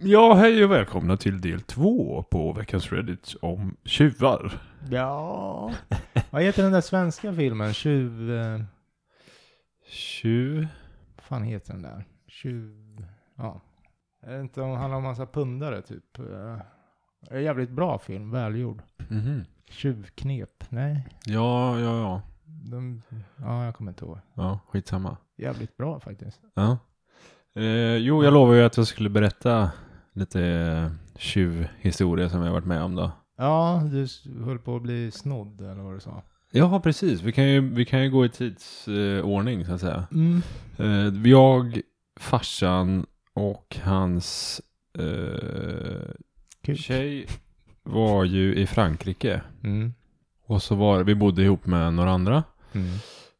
Ja, hej och välkomna till del två på veckans Reddit om tjuvar. Ja. Vad heter den där svenska filmen? Tjuv... Eh, Tjuv? vad fan heter den där? Tjuv... Ja. Är det inte om han har en massa pundare typ? Eh, Det är en jävligt bra film, välgjord. Mhm. Tjuvknep? Nej. Ja, ja, ja. De, ja, jag kommer inte ihåg. Ja, skitsamma. Jävligt bra faktiskt. Ja. Eh, jo, jag lovade ju att jag skulle berätta lite eh, tjuvhistoria som jag varit med om då. Ja, du höll på att bli snodd eller vad du sa. Ja, precis. Vi kan ju, vi kan ju gå i tidsordning så att säga. Mm. Eh, jag, farsan och hans eh, tjej var ju i Frankrike. Mm. Och så var vi bodde ihop med några andra. Mm.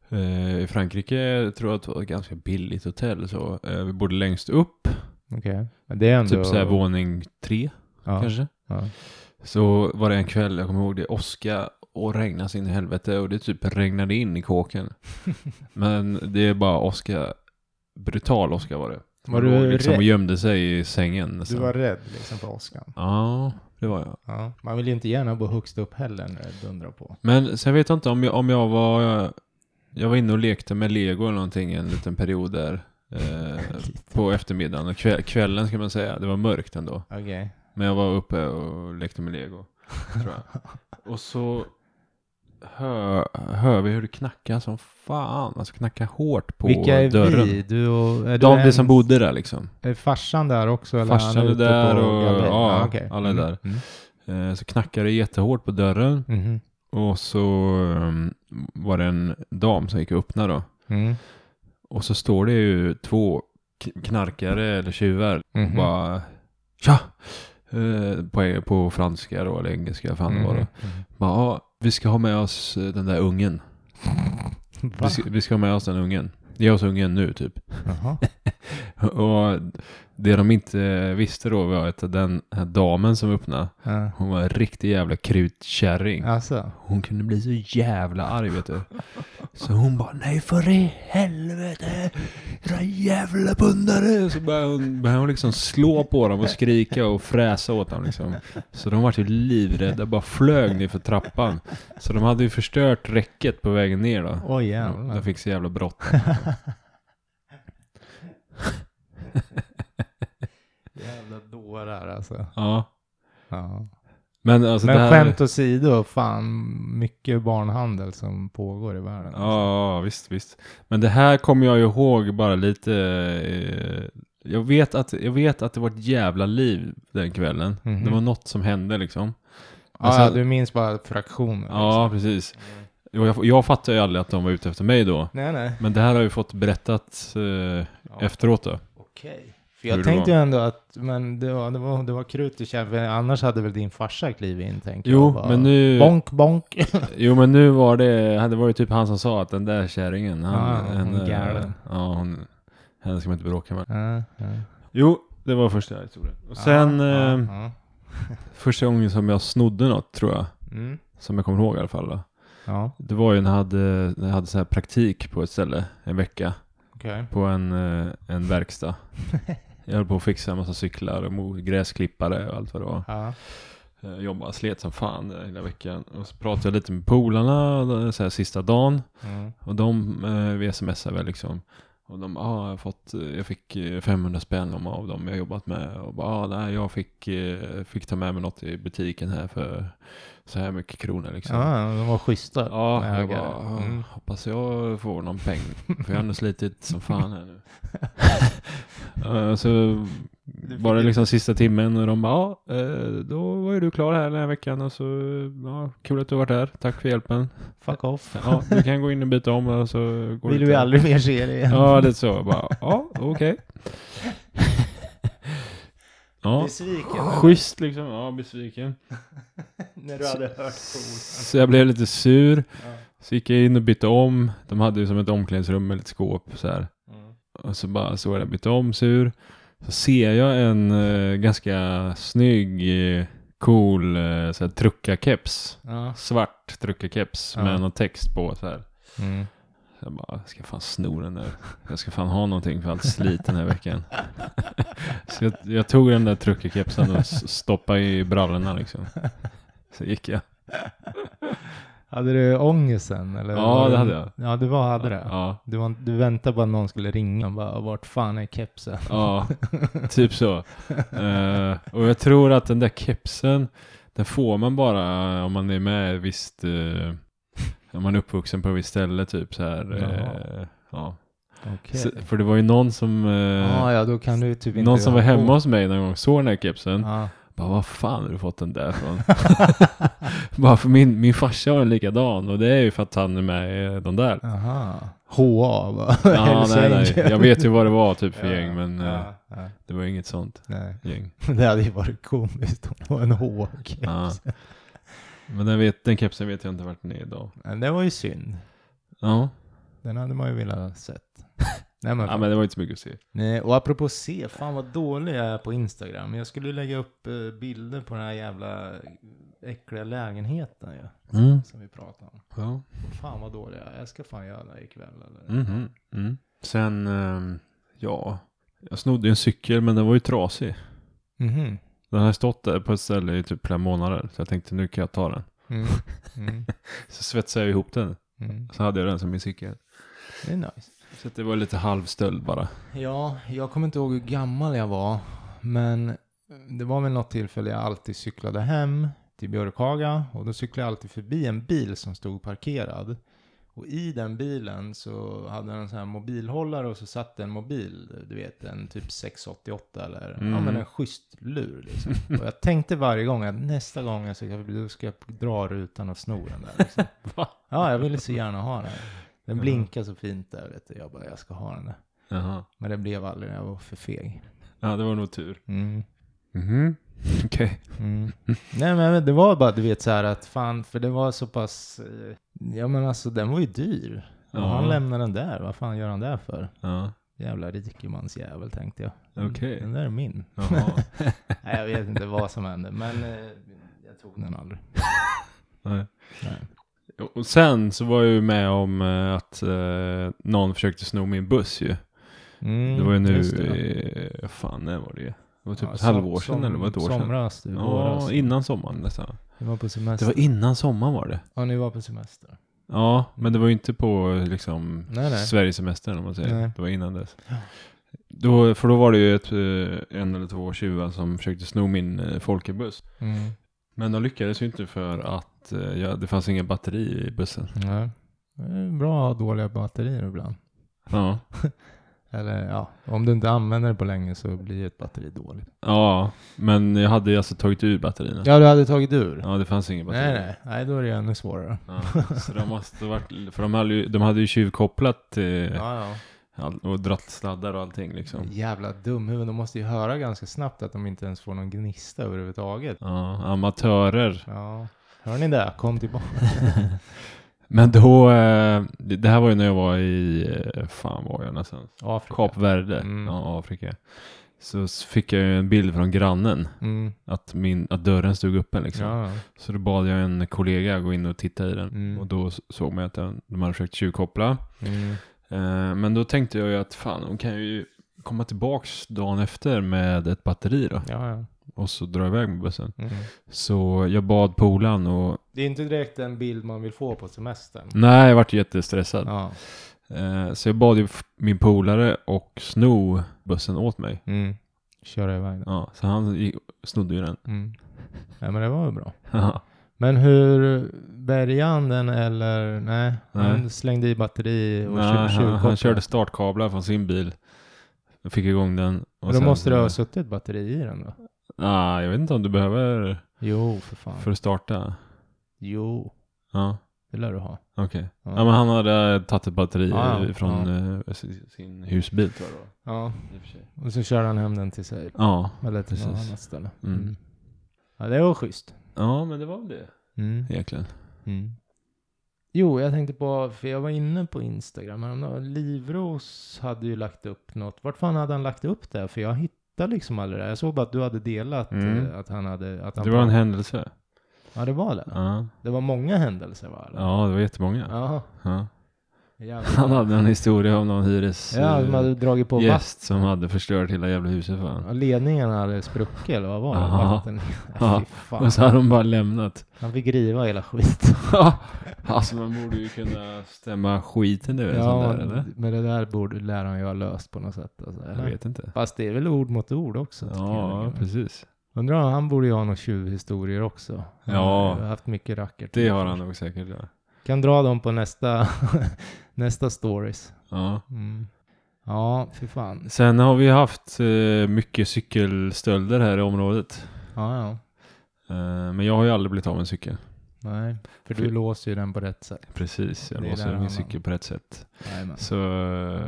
Eh, I Frankrike tror jag att det var ett ganska billigt hotell. Så, eh, vi bodde längst upp, Okej. Men det är ändå... typ såhär våning tre ja. kanske. Ja. Så var det en kväll, jag kommer ihåg det, åska och regna sin helvete och det typ regnade in i kåken. Men det är bara åska, brutal åska var det. Var du låg liksom rädd? och gömde sig i sängen. Du nästan. var rädd liksom för åskan. Ja, det var jag. Ja. Man vill ju inte gärna bo högst upp heller när det dundrar på. Men sen vet jag inte om jag, om jag var... Jag var inne och lekte med lego eller någonting en liten period där. Eh, på eftermiddagen och kväll, kvällen ska man säga. Det var mörkt ändå. Okej. Men jag var uppe och lekte med lego. Tror jag. Och så hör, hör vi hur det knackar som fan. Alltså knackar hårt på Vilka är dörren. vi? Du och... Är De du det som ens- bodde där liksom. Är farsan där också? Eller Farsan är ute där och- galej? ja, okej. alla är Mm. där. Mm. Eh, så knackade det jättehårt på dörren. Mhm. Och så um, var det en dam som gick och öppnade då. Mm. Och så står det ju två knarkare eller tjuvar och Mhm. bara ja! Eh, på, på franska då, eller engelska, fan mm. var det. Mhm. Bara, ja, vi ska ha med oss eh, den där ungen. Vi ska, vi ska ha med oss den ungen. Ge oss ungen nu typ. Och det de inte visste då var att den här damen som öppnade, Ja. hon var en riktig jävla krutkärring. Alltså. Hon kunde bli så jävla arg vet du. Så hon bara nej för i helvete. Era jävla pundare. Så började hon, började hon liksom slå på dem och skrika och fräsa åt dem liksom. Så de var ju livrädda, bara flög ner för trappan. Så de hade ju förstört räcket på vägen ner då. Oj De, jävlar. de fick så jävla bråttom. Jävla dårar alltså. Ja. Ja. Men alltså det Men här... skämt åsido, fan mycket barnhandel som pågår i världen. alltså. Ja, visst, visst. Men det här kommer jag ihåg bara lite... Eh, jag, vet att, jag vet att det var ett jävla liv den kvällen. Mhm. Det var något som hände liksom. Ja, Alltså- du minns bara fraktioner. Ja, precis. Och jag, jag fattar ju aldrig att de var ute efter mig då. Nej, nej. Men det här har ju fått berättat eh, Ja. efteråt då. Okej. Jag tänkte ju ändå att, men det var, det var, det var krut i för annars hade väl din farsa klivit in, tänker Jo, jag. bara, men nu... Bonk, bonk. Jo, men nu var det... Det var ju typ han som sa att den där kärringen, han... Ja, hon är galen. Ja, hon... Henne ska man inte bråka med. ja, ja. Jo, det var första historien. Och sen... eh. Första gången som jag snodde något tror jag. Mm. Som jag kommer ihåg i alla fall. Då. Ja, Det var ju när jag hade, när jag hade så här praktik på ett ställe en vecka. okej. På en, eh, en verkstad. Jag höll på att fixa en massa cyklar och gräsklippare och allt vad det var. Ja. Jag jobbade, slet som fan hela veckan. Och så pratade jag lite med polarna eh, så här, sista dagen. Mm. Och de eh, vi smsade väl liksom. Och de, ja, ah, jag, fått, eh, jag fick eh, 500 spänn om av dem jag jobbat med. Och bara, ah, nej, jag fick, eh, fick ta med mig något i butiken här för så här mycket kronor liksom. Ja, de var schyssta. Ja, jag bara, ah, Mm. hoppas jag får någon peng. För jag har ändå slitit som fan här nu. Eh, så var det ett- liksom sista timmen och de bara, ja, eh, då var ju du klar här den här veckan och så, ja, kul att du har varit här. Tack för hjälpen. Fuck off. Ja, du kan gå in och byta om och så går Vill inte. aldrig mer se det igen? Ja, det är så. Bara, ja, okej. Ja. Besviken? Schysst liksom. Ja, besviken. När du hade hört orden. Så jag blev lite sur. Ja. Så gick jag in och bytte om. De hade ju som ett omklädningsrum med lite skåp så här. Mm. Och så bara så jag bytte om sur. Så ser jag en eh, ganska snygg, eh, cool eh, så här, truckarkeps. Ja. Svart truckarkeps Ja. med någon text på så här. Mm. Så jag bara, jag ska fan sno den där. Jag ska fan ha någonting för allt slit den här veckan. så jag, jag tog den där truckerkepsen och s- stoppade i brallorna liksom. Så gick jag. Hade du ångesten? Eller Ja, det hade jag. Ja, du var, hade det? Ja, Du, var, du väntade bara att någon skulle ringa och bara, vart fan är kepsen? ja typ så. Eh, och jag tror att den där kepsen, den får man bara om man är med i visst, eh, om man är uppvuxen på ett visst ställe typ så här. Eh, ja. Okej. Så, för det var ju någon som, eh, ah, ja, typ någon som var hemma på. hos mig någon gång såg den här kepsen. Ja. Bara, vad fan har du fått den där ifrån? Bara för min, min farsa har en likadan och det är ju för att han är med i de där. Aha. HA va? Ja, nej, nej. Jag vet ju vad det var typ för Ja, gäng, men eh, ja, ja, det var inget sånt nej. gäng. Det hade ju varit komiskt om det var en HA-keps. Ja. Men den, vet, den kepsen vet jag inte vart den är idag. Men det var ju synd. Ja, Den hade man ju velat ha sett. Nej, men, ja men det var inte så mycket att se. Nej, och apropå se, fan vad dålig jag är på Instagram. Jag skulle lägga upp eh, bilder på den här jävla äckliga lägenheten ju, Mm. som vi pratade om. Ja. Fan vad dålig jag är. Jag ska fan göra det ikväll eller? Mhm. Mm. Sen, ehm, ja. Jag snodde en cykel men den var ju trasig. Mhm. Den har stått där på ett ställe i typ flera månader. Så jag tänkte nu kan jag ta den. Mm. Mm. Så svetsade jag ihop den. Mm. Så hade jag den som min cykel. Det är nice. Så det var lite halvstöld bara. Ja, jag kommer inte ihåg hur gammal jag var. Men det var väl något tillfälle jag alltid cyklade hem till Björkhaga. Och då cyklade jag alltid förbi en bil som stod parkerad. Och i den bilen så hade den en sån här mobilhållare och så satt en mobil, du vet en typ 688 eller ja Mm. men en schysst lur liksom. Och jag tänkte varje gång att nästa gång jag förbi då ska jag dra rutan och sno den där liksom. Ja, jag ville så gärna ha den. Den blinkar så fint där vet du. Jag bara, jag ska ha den där. Jaha. Men det blev aldrig, jag var för feg. Ja, det var nog tur. Mm. Mhm. Okej. Mm. Nej men det var bara du vet så här att fan, för det var så pass, eh, ja men alltså den var ju dyr. Och Ja. han lämnade den där, vad fan gör han där för? Ja. Jävla rikemansjävel tänkte jag. Okej. Den där är min. Jaha. Nej jag vet inte vad som hände, men eh, jag tog den aldrig. Nej. Nej. Och sen så var jag ju med om eh, att eh, någon försökte sno min buss ju. Mm, Det var ju nu, det. eh, fan när var det? Det var typ Ja, ett som- halvår sedan som- eller var det ett år sedan? Somras, du, Ja, våras. innan sommaren nästan. Vi var på Det semester. var innan sommaren var det. Ja, ni var på semester. Ja, men det var ju inte på liksom Nej, nej. Sverigesemestern om man säger. Nej. Det var innan dess. Ja. Då, för då var det ju ett, eh, en eller två tjuvar som försökte sno min eh, folkebuss. Mm. Men de lyckades ju inte för att eh, ja, det fanns ingen batteri i bussen. Är bra att ha dåliga batterier ibland. Ja, Eller ja, om du inte använder det på länge så blir ett batteri dåligt. ja men jag hade ju alltså tagit ur batterierna. Ja, du hade tagit ur? Ja, det fanns ingen batteri. nej, nej. Nej, då är det ännu svårare. Ja, så de måste varit, för de hade ju, de hade ju tjuvkopplat eh, Ja, ja. och dratt sladdar och allting liksom. Jävla dumhuvud. De måste ju höra ganska snabbt att de inte ens får någon gnista överhuvudtaget. Ja, amatörer. Ja. Hör ni det? Kom tillbaka. Men då, eh, det här var ju när jag var i, eh, fan var jag någonstans? Afrika. Kap Verde, Mm. ja Afrika. Så fick jag ju en bild från grannen, Mm. att, min, att dörren stod öppen liksom. Ja, Så då bad jag en kollega gå in och titta i den. Mm. Och då såg man att den- de hade försökt tjuvkoppla. mm. Eh, men då tänkte jag ju att fan, de kan ju komma tillbaks dagen efter med ett batteri då. ja, ja. Och så dra iväg med bussen. Mm. Så jag bad polaren och Det är inte direkt en bild man vill få på semestern. nej, jag vart jättestressad. Ja. Eh, så jag bad ju min polare och sno bussen åt mig. Mm. Köra iväg den. Ja, så han snodde ju den. Mm. Ja, men det var ju bra. Men hur bärgade han den eller nej? Han Nej. slängde i batteri och Nej, han, han körde startkablar från sin bil. Fick igång den. Och Och då sen måste det ha suttit batteri i den då? Nej, jag vet inte om du behöver Jo, för fan. för att starta. Jo. Ja. Det lär du ha. Okej. Ja. Ja. men han hade tagit ett batteri Ja, ja. från eh, sin- sin husbil tror jag. Ja. I och för sig. Och så kör han hem den till sig. Ja. Eller till något Precis. annat ställe. Mm. Mm. Ja, det var schysst. ja, men det var väl det Mm. egentligen. Mm. Jo, jag tänkte på, för jag var inne på Instagram häromdagen. Livros hade ju lagt upp något. Vart fan hade han lagt upp det? För jag hittade liksom aldrig det. Jag såg bara att du hade delat Mm. eh, att han hade... Att han Det var en händelse. Ja, det var det. Ja. Det var många händelser va? eller? ja, det var jättemånga. Jaha. Ja. Jävlar. Han hade en historia om någon hyres Ja, de eh, hade dragit på gäst som hade förstört hela jävla huset för Ja, ledningen hade spruckit eller vad var det? Vatten. Ja. Och så hade de bara lämnat. Han fick riva hela skiten. alltså man borde ju kunna stämma skiten en Ja, där eller? men det där borde läraren ju ha löst på något sätt. Alltså, Jag vet inte. Fast det är väl ord mot ord också. Ja, jag. precis. Undrar om han borde ju ha några tjuvhistorier också. Han Ja. har haft mycket rackar. Det har han nog säkert. Ja. Kan dra dem på nästa, nästa stories. ja. Mm. Ja, fy fan. Sen har vi haft eh, mycket cykelstölder här i området. Ja, ja. Eh, men jag har ju aldrig blivit av med en cykel. Nej, för du För- låser ju den på rätt sätt. Precis, jag Det låser min cykel på rätt sätt. Jajamän. Så, eh,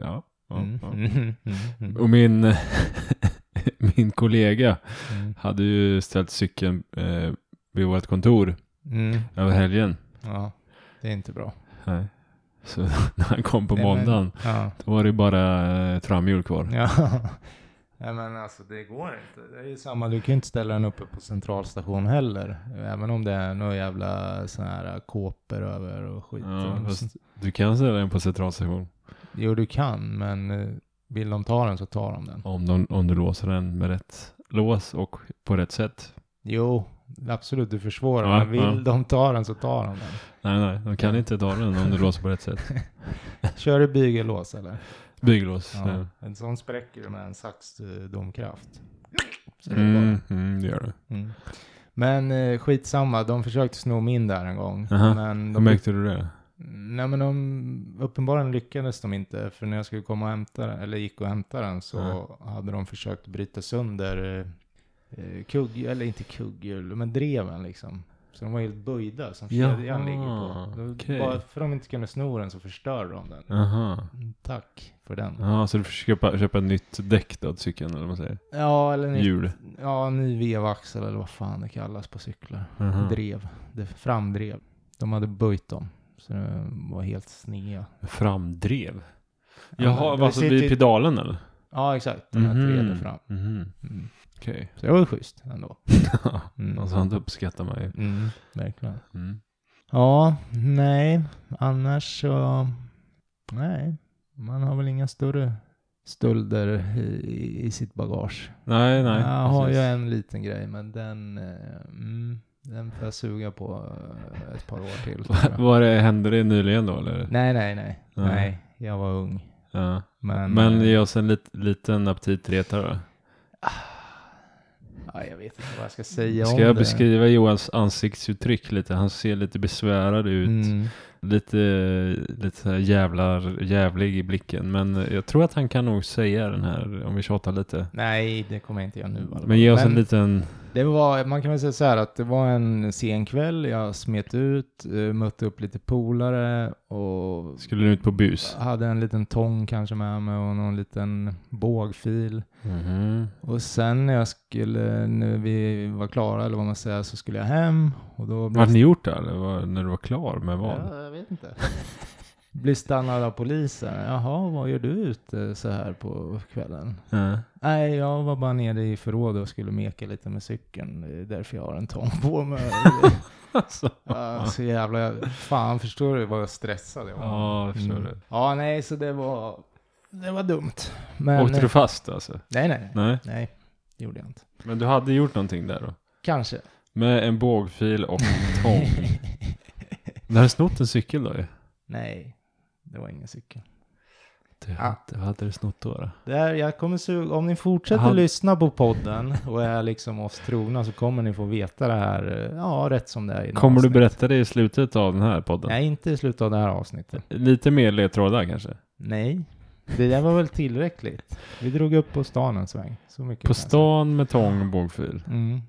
ja. ja, Mm. ja. Mm, mm, mm, Och min, min kollega hade ju ställt cykeln eh, vid vårt kontor över helgen. Ja, det är inte bra. Nej. Så när han kom på Nej, men- måndagen, Ja. då var det bara eh, ett framhjul kvar. Ja. Nej men alltså det går inte. Det är ju samma, du kan ju inte ställa den uppe på centralstation heller. Även om det är några jävla sådana här kåpor över och skit. Ja, fast du kan ställa den på centralstation. Jo du kan, men eh, vill de ta den så tar de den. Om, de, om du låser den med rätt lås och på rätt sätt. Jo, absolut du försvårar. Ja, men vill ja. de ta den så tar de den. Nej, nej, de kan inte ta den om du låser på rätt sätt. Kör du bygellås eller? Bygglås. Ja. Ja. En sån spräcker du med en sax eh, domkraft. Så är det Mm, mm, det gör du. Mm. Men eh, skitsamma, de försökte sno min där en gång. Aha. Men Hur de märkte du det? Nej men de, uppenbarligen lyckades de inte. För när jag skulle komma och hämta den, eller gick och hämta den, så hade de försökt bryta sönder eh, kugg, eller inte kugghjul, men dreven liksom. Så de var helt böjda som kedjan ligger på. Då- okej. Bara för att de inte kunde sno den så förstörde de den. Aha. Mm, Tack för den. Ja, så du får köpa, köpa ett nytt däck då till cykeln eller vad man säger? Ja, eller nytt, Hjul. ja, ny vevaxel eller vad fan det kallas på cyklar. Aha. Drev, det framdrev. De hade böjt dem. Så det var helt snea. Framdrev? Ja, Jaha, det alltså vid ju- pedalen eller? Ja, exakt. Den här Mhm. tredje fram. Mhm. Mm. Okej. Så det var schysst ändå. Mm. Något sånt uppskattar man ju. Mm, verkligen. Mm. Ja, nej, annars så, nej, man har väl inga större stölder i, i sitt bagage. Nej, nej. jag har ju en liten grej, men den, eh, mm, den får jag suga på eh, ett par år till. Var det, hände det nyligen då eller? nej, nej, nej, Nej. nej, jag var ung. Ja. Men, Men eh, oss en lit, liten aptitretare då. Ja, jag vet inte vad jag ska säga Ska om jag det. beskriva Johans ansiktsuttryck lite? Han ser lite besvärad ut. Mm. Lite, lite så här jävlar, jävlig i blicken. Men jag tror att han kan nog säga den här om vi tjatar lite. Nej, det kommer jag inte göra nu. Men ge oss en Men- liten... Det var, man kan väl säga så här att det var en sen kväll, jag smet ut, eh, mötte upp lite polare och Skulle du ut på bus? hade en liten tång kanske med mig och någon liten bågfil. Mhm. Och sen när jag skulle, när vi var klara eller vad man säger, så skulle jag hem och då Vad hade ni gjort där? Eller var, när du var klar med vad? Ja, jag vet inte. Blir stannad av polisen. Jaha, vad gör du ute så här på kvällen? Ja. Nej, jag var bara nere i förrådet och skulle meka lite med cykeln. Det är därför jag har en tång på mig. Alltså. Ja, så jävla... Fan, förstår du vad stressad jag var? Ja, jag förstår Mm. det. Ja, nej, så det var... Det var dumt. Men... Åkte du fast alltså? Nej, nej, nej. Nej. Nej, det gjorde jag inte. Men du hade gjort någonting där då? Kanske. Med en bågfil och en tång? Du hade snott en cykel då ju. nej, det var ingen cykel. Det Ja. hade, hade du snott då? då? Det här, jag kommer suga, om ni fortsätter Han- lyssna på podden och är liksom oss trogna så kommer ni få veta det här, eh, ja, rätt som det är Kommer du avsnitt. berätta det i slutet av den här podden? Nej, inte i slutet av det här avsnittet. Lite mer ledtrådar kanske? Nej, det där var väl tillräckligt. Vi drog upp på stan en sväng. Så mycket På stan med tång och bågfil? Mm.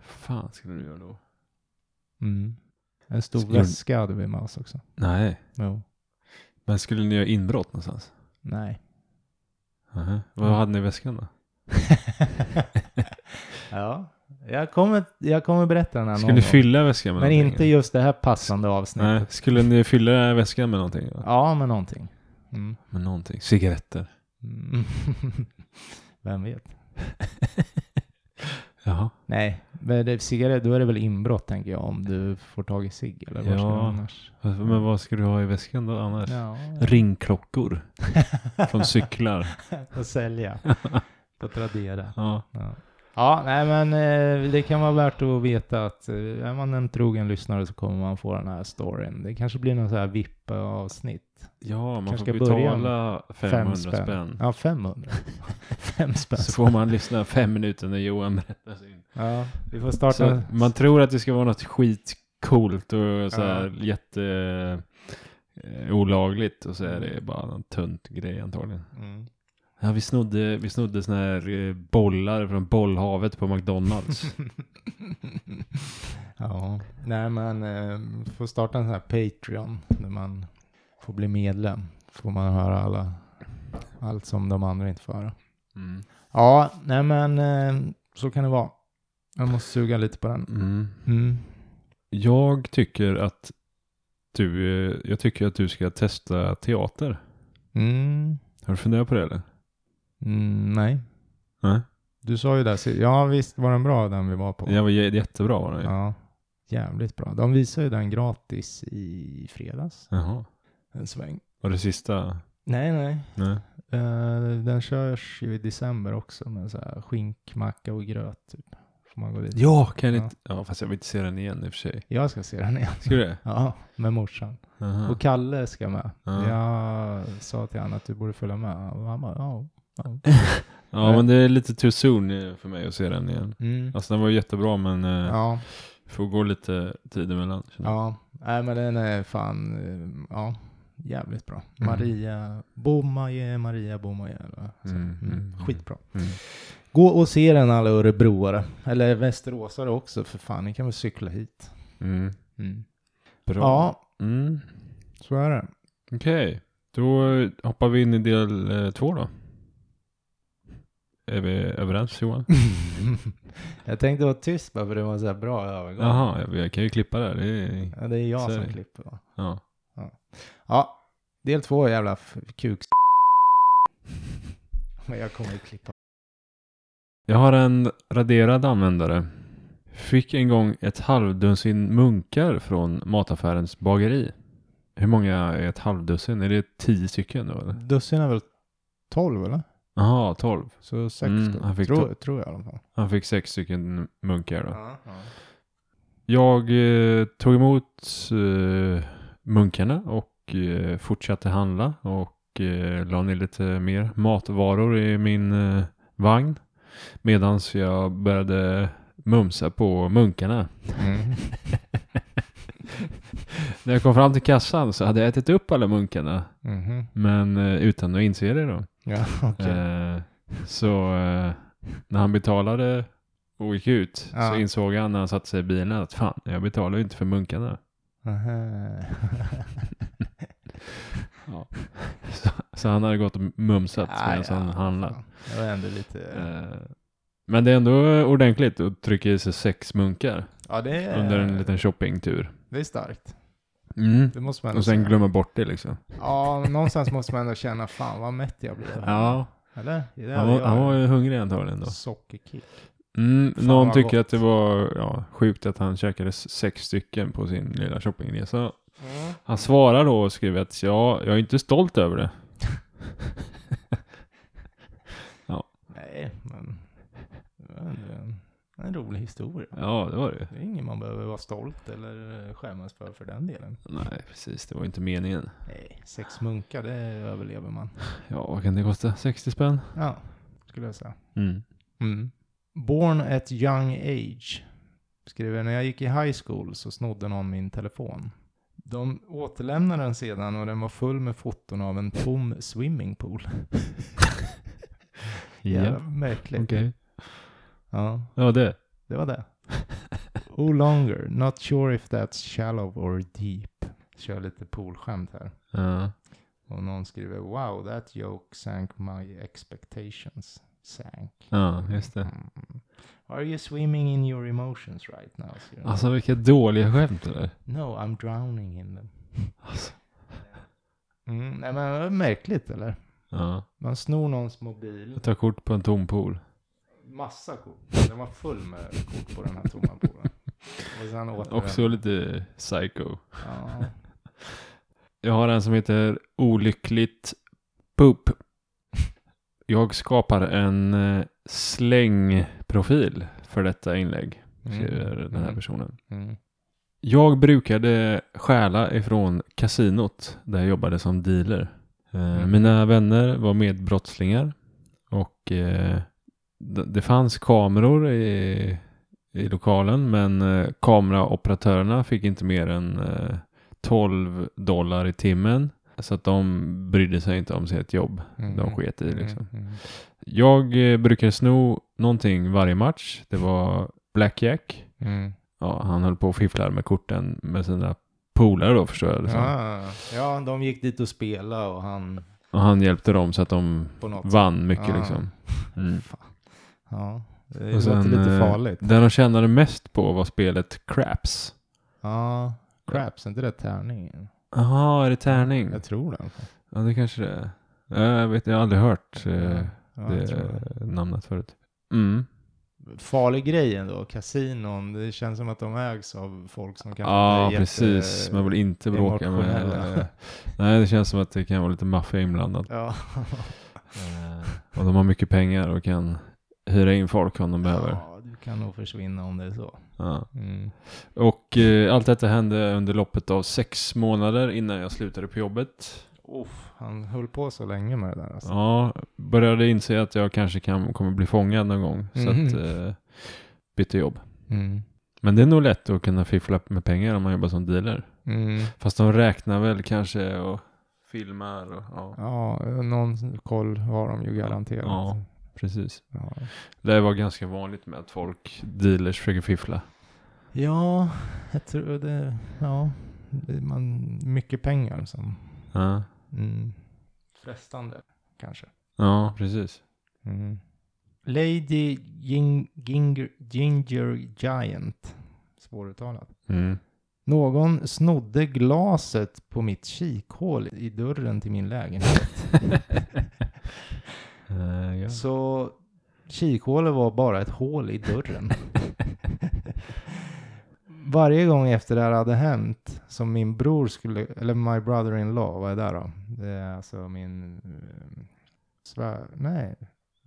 fan skulle du göra då? Mm. En stor Skulle- väska hade vi med oss också. Nej. Jo. Men skulle ni göra inbrott någonstans? Nej. Aha. Vad hade ni i väskan då? ja, jag kommer, jag kommer berätta den här Skulle ni fylla väskan med Men någonting? inte just det här passande avsnittet. Nej, skulle ni fylla väskan med någonting? Då? Ja, med någonting. Mm. Med någonting? Cigaretter? Mm. Vem vet? Jaha. Nej, men det, cigarett, då är det väl inbrott tänker jag om du får tag i cigg eller vad ska Ja. du annars? Men vad ska du ha i väskan då annars? Ja, Ringklockor från cyklar. att sälja på Tradera. Ja. Ja. ja, nej men eh, det kan vara värt att veta att eh, är man en trogen lyssnare så kommer man få den här storyn. Det kanske blir någon så här VIP-avsnitt. Ja, man får betala 500 spänn. Ja, 500. Fem spänn. Så får man lyssna fem minuter när Johan berättar sin. Ja, vi får starta. Så man tror att det ska vara något skitcoolt och så Ja. här jätte eh, olagligt och så är det bara någon tunt grej antagligen. Mm. Ja, vi snodde, vi snodde såna här eh, bollar från bollhavet på McDonalds. ja, nej men eh, får starta en sån här Patreon där man får bli medlem. Får man höra alla, allt som de andra inte får höra. Mm. Ja, nej men eh, så kan det vara. Jag måste suga lite på den. Mm. Mm. Jag tycker att du, eh, jag tycker att du ska testa teater. Mm. Har du funderat på det eller? Mm, nej. Nej? Du sa ju det. Ja, visst var den bra den vi var på. Det var jä- jättebra var det ju. Ja, jävligt bra. De visar ju den gratis i fredags. Jaha. En sväng. Var det sista? Nej, nej. Nej. Eh, den körs ju i december också med så här skinkmacka och gröt typ. Får man gå dit. Ja, kan jag inte... Ja, fast jag vill inte se den igen i och för sig. Jag ska se den igen. Ska du det? Ja, med morsan. Jaha. Och Kalle ska med. Ja. Jag sa till honom att du borde följa med. Och han bara, ja. ja. Ja, men det är lite too soon eh, för mig att se den igen. Mm. Alltså den var jättebra men eh, Ja, får gå lite tid emellan. ja. Nej men den är fan, ja, jävligt bra. Mm. Maria Bomaje, Maria Bomaje. Så. Mm, Mm. mm, Skitbra. Mm. Gå och se den alla örebroare. Eller västeråsare också för fan. Ni kan väl cykla hit. Mm. Mm. Bra. Ja, Mm. så är det. Okej, då eh, hoppar vi in i del eh, två då. Är vi överens Johan? jag tänkte vara tyst bara för det var en så här bra övergång. Jaha, jag, kan ju klippa där. Det är, Ja, det är jag Så som klipper va? ja. Ja, del två jävla kuk. Men jag kommer ju klippa. Jag har en raderad användare. Fick en gång ett halvdussin munkar från mataffärens bageri. Hur många är ett halvdussin? Är det tio stycken då eller? Dussin är väl 12 eller? Jaha, tolv. Så sex Mm, då. han fick tror, tror jag i alla fall. Han fick sex stycken munkar då. Ja, ja. Jag eh, tog emot eh, munkarna och eh, fortsatte handla och eh, la ner lite mer matvaror i min eh, vagn. Medan jag började mumsa på munkarna. Mm. När jag kom fram till kassan så hade jag ätit upp alla munkarna. Mhm. Men utan att inse det då. Ja. Eh, så eh, när han betalade och gick ut Ja. så insåg han när han satte sig i bilen att fan, jag betalar ju inte för munkarna. Så, så han hade gått och mumsat Ja, medan ja, han handlade. Det var ändå lite... Eh, men det är ändå ordentligt att trycka i sig sex munkar Ja, är, under en liten shoppingtur. det är starkt. Mm. Det måste man Och sen säga. glömma bort det liksom. Ja, någonstans måste man ändå känna fan vad mätt jag blev. Ja, Eller? Han var, han var ju hungrig antagligen då. Sockerkick. Mm, någon tycker gott. att det var ja, sjukt att han käkade sex stycken på sin lilla shoppingresa. Mm. Han svarar då och skriver att ja, jag är inte stolt över det. Nej, men... Det var en, en rolig historia. Ja, det var det. Det är ingen man behöver vara stolt eller eh, skämmas för för den delen. Nej, precis. Det var inte meningen. Nej, sex munkar, det överlever man. Ja, vad kan det kosta? 60 spänn? Ja, skulle jag säga. Mm. Mm. Born at young age. Skriver, när jag gick i high school så snodde någon min telefon. De återlämnade den sedan och den var full med foton av en tom swimmingpool. Ja, märkligt. okej. Ja, Ja, det. det var det. Who longer? Not sure if that's shallow or deep. Kör lite poolskämt här. Ja. Och någon skriver Wow, that joke sank my expectations. Sank. Ja, just det. Mm. Are you swimming in your emotions right now? någon. Alltså vilka dåliga skämt eller? No, I'm drowning in them. Alltså. Mm, nej men det var märkligt eller? Ja. Man snor någons mobil. Jag tar kort på en tom pool. Massa kort. Den var full med kort på den här tomma poolen. Och sen åter Också lite psycho. Ja. Jag har en som heter Olyckligt Poop. Jag skapar en eh, slängprofil för detta inlägg, skriver den här Mm. personen. Mm. Jag brukade stjäla ifrån kasinot där jag jobbade som dealer. Eh, Mm. Mina vänner var medbrottslingar och eh, det fanns kameror i, i lokalen men kameraoperatörerna fick inte mer än eh, 12 dollar i timmen. Så att de brydde sig inte om sitt jobb. Mm. De sket i liksom. Mm. Mm. Jag eh, brukade sno någonting varje match. Det var blackjack. Mm. Ja, han höll på och fifflade med korten med sina polare då förstår jag det som. Ja, ja, de gick dit och spelade och han Och han hjälpte dem så att de vann mycket Ja. liksom. Mm. Fan. Ja, det Och låter sen, lite eh, farligt. Den de tjänade mest på var spelet Craps. Ja, craps, inte det tärningen? Jaha, är det tärning? Jag tror det. Ja, det kanske det är. Ja, Jag vet, jag har aldrig hört eh, Ja, det det. namnet förut. Mm. Farlig grej ändå, kasinon. Det känns som att de ägs av folk som kanske Ja, inte är precis. Man vill inte bråka med... Nej, det känns som att det kan vara lite maffia inblandat. Ja. Eh, Och de har mycket pengar och kan hyra in folk om de behöver. Kan nog försvinna om det är så. Ja. Mm. Och eh, allt detta hände under loppet av sex månader innan jag slutade på jobbet. Uff, han höll på så länge med det där alltså. Ja, började inse att jag kanske kan, kommer bli fångad någon gång. Så Mhm. att eh, bytte jobb. Mm. Men det är nog lätt att kunna fiffla med pengar om man jobbar som dealer. Mm. Fast de räknar väl kanske och filmar och ja, Ja, någon koll har de ju garanterat. Ja. Precis. Ja. Det var ganska vanligt med att folk, dealers, försöker fiffla. Ja, jag tror det. Ja, det man, mycket pengar som. Ja, Mm. Frestande kanske. ja precis. Mm. Lady Ging, Ginger, Ginger Giant. Svåruttalat. Mm. Någon snodde glaset på mitt kikhål i dörren till min lägenhet. Så kikhålet var bara ett hål i dörren. Varje gång efter det här hade hänt, som min bror skulle, eller my brother-in-law, vad är det då? Det är alltså min eh, svär, nej,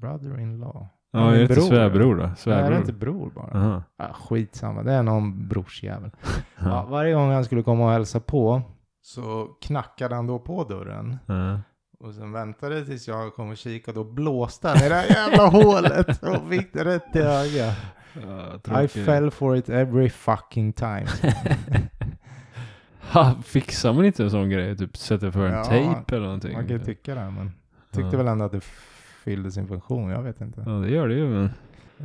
brother-in-law. Ja, är min det inte bror, svärbror då? Nej, Svärbror? det är inte bror bara. Aha. Ah, skitsamma, det är någon brorsjävel. Ja, varje gång han skulle komma och hälsa på så knackade han då på dörren. Ja. Och sen väntade tills jag kom och kikade och blåste han i det här jävla hålet och fick det rätt i ögat. Ja, I fell for it every fucking time. Ha, fixar man inte en sån grej? Typ sätter för en Ja, tejp eller någonting? Man kan ju tycka det, men tyckte Ja. väl ändå att det fyllde sin funktion. Jag vet inte. Ja, det gör det ju men...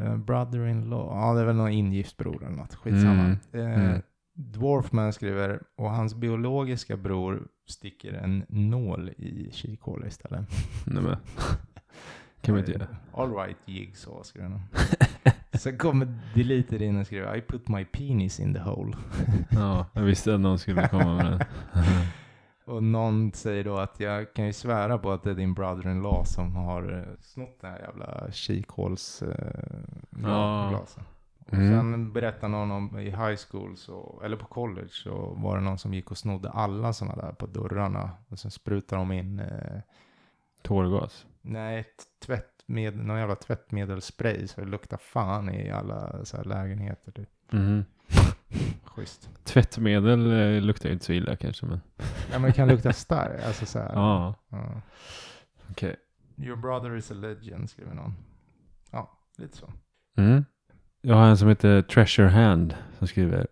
Uh, Brother-in-law. Ja, det är väl någon ingift bror eller något. Skitsamma. Mm. Eh, Mm. Dwarfman skriver, och hans biologiska bror sticker en nål i kikhålet istället. Nej men. kan man inte göra. All right, jigsaw skriver han. Sen kommer Deleted in och skriver I put my penis in the hole. Ja, jag visste att någon skulle komma med den. Och någon säger då att jag kan ju svära på att det är din brother-in-law som har eh, snott den här jävla kikhåls eh, Ja. glasen. Och Mm. sen berättar någon om i high school, så, eller på college, så var det någon som gick och snodde alla sådana där på dörrarna. Och sen sprutade de in, eh, Tårgas. nej, t- tvättmed, någon jävla tvättmedelsspray så det luktar fan i alla så här lägenheter. Typ. Mhm. Schysst. Tvättmedel eh, luktar ju inte så illa kanske men. Ja men det kan lukta starkt, alltså så här. Ja, Ja. okej. Your brother is a legend, skriver någon. Ja, lite så. Mm. Jag har en som heter Treasure Hand som skriver.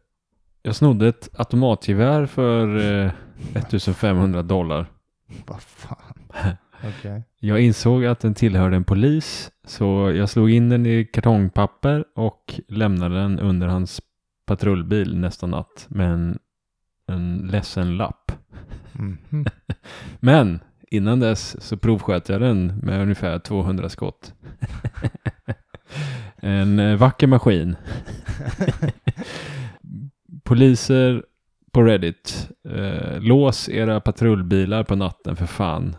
Jag snodde ett automatgevär för eh, 1500 dollar. Vad fan. Okej. Jag insåg att den tillhörde en polis så jag slog in den i kartongpapper och lämnade den under hans patrullbil nästa natt med en, en ledsen lapp. Mhm. Men innan dess så provsköt jag den med ungefär 200 skott. En eh, vacker maskin. Poliser på Reddit. Eh, lås era patrullbilar på natten för fan.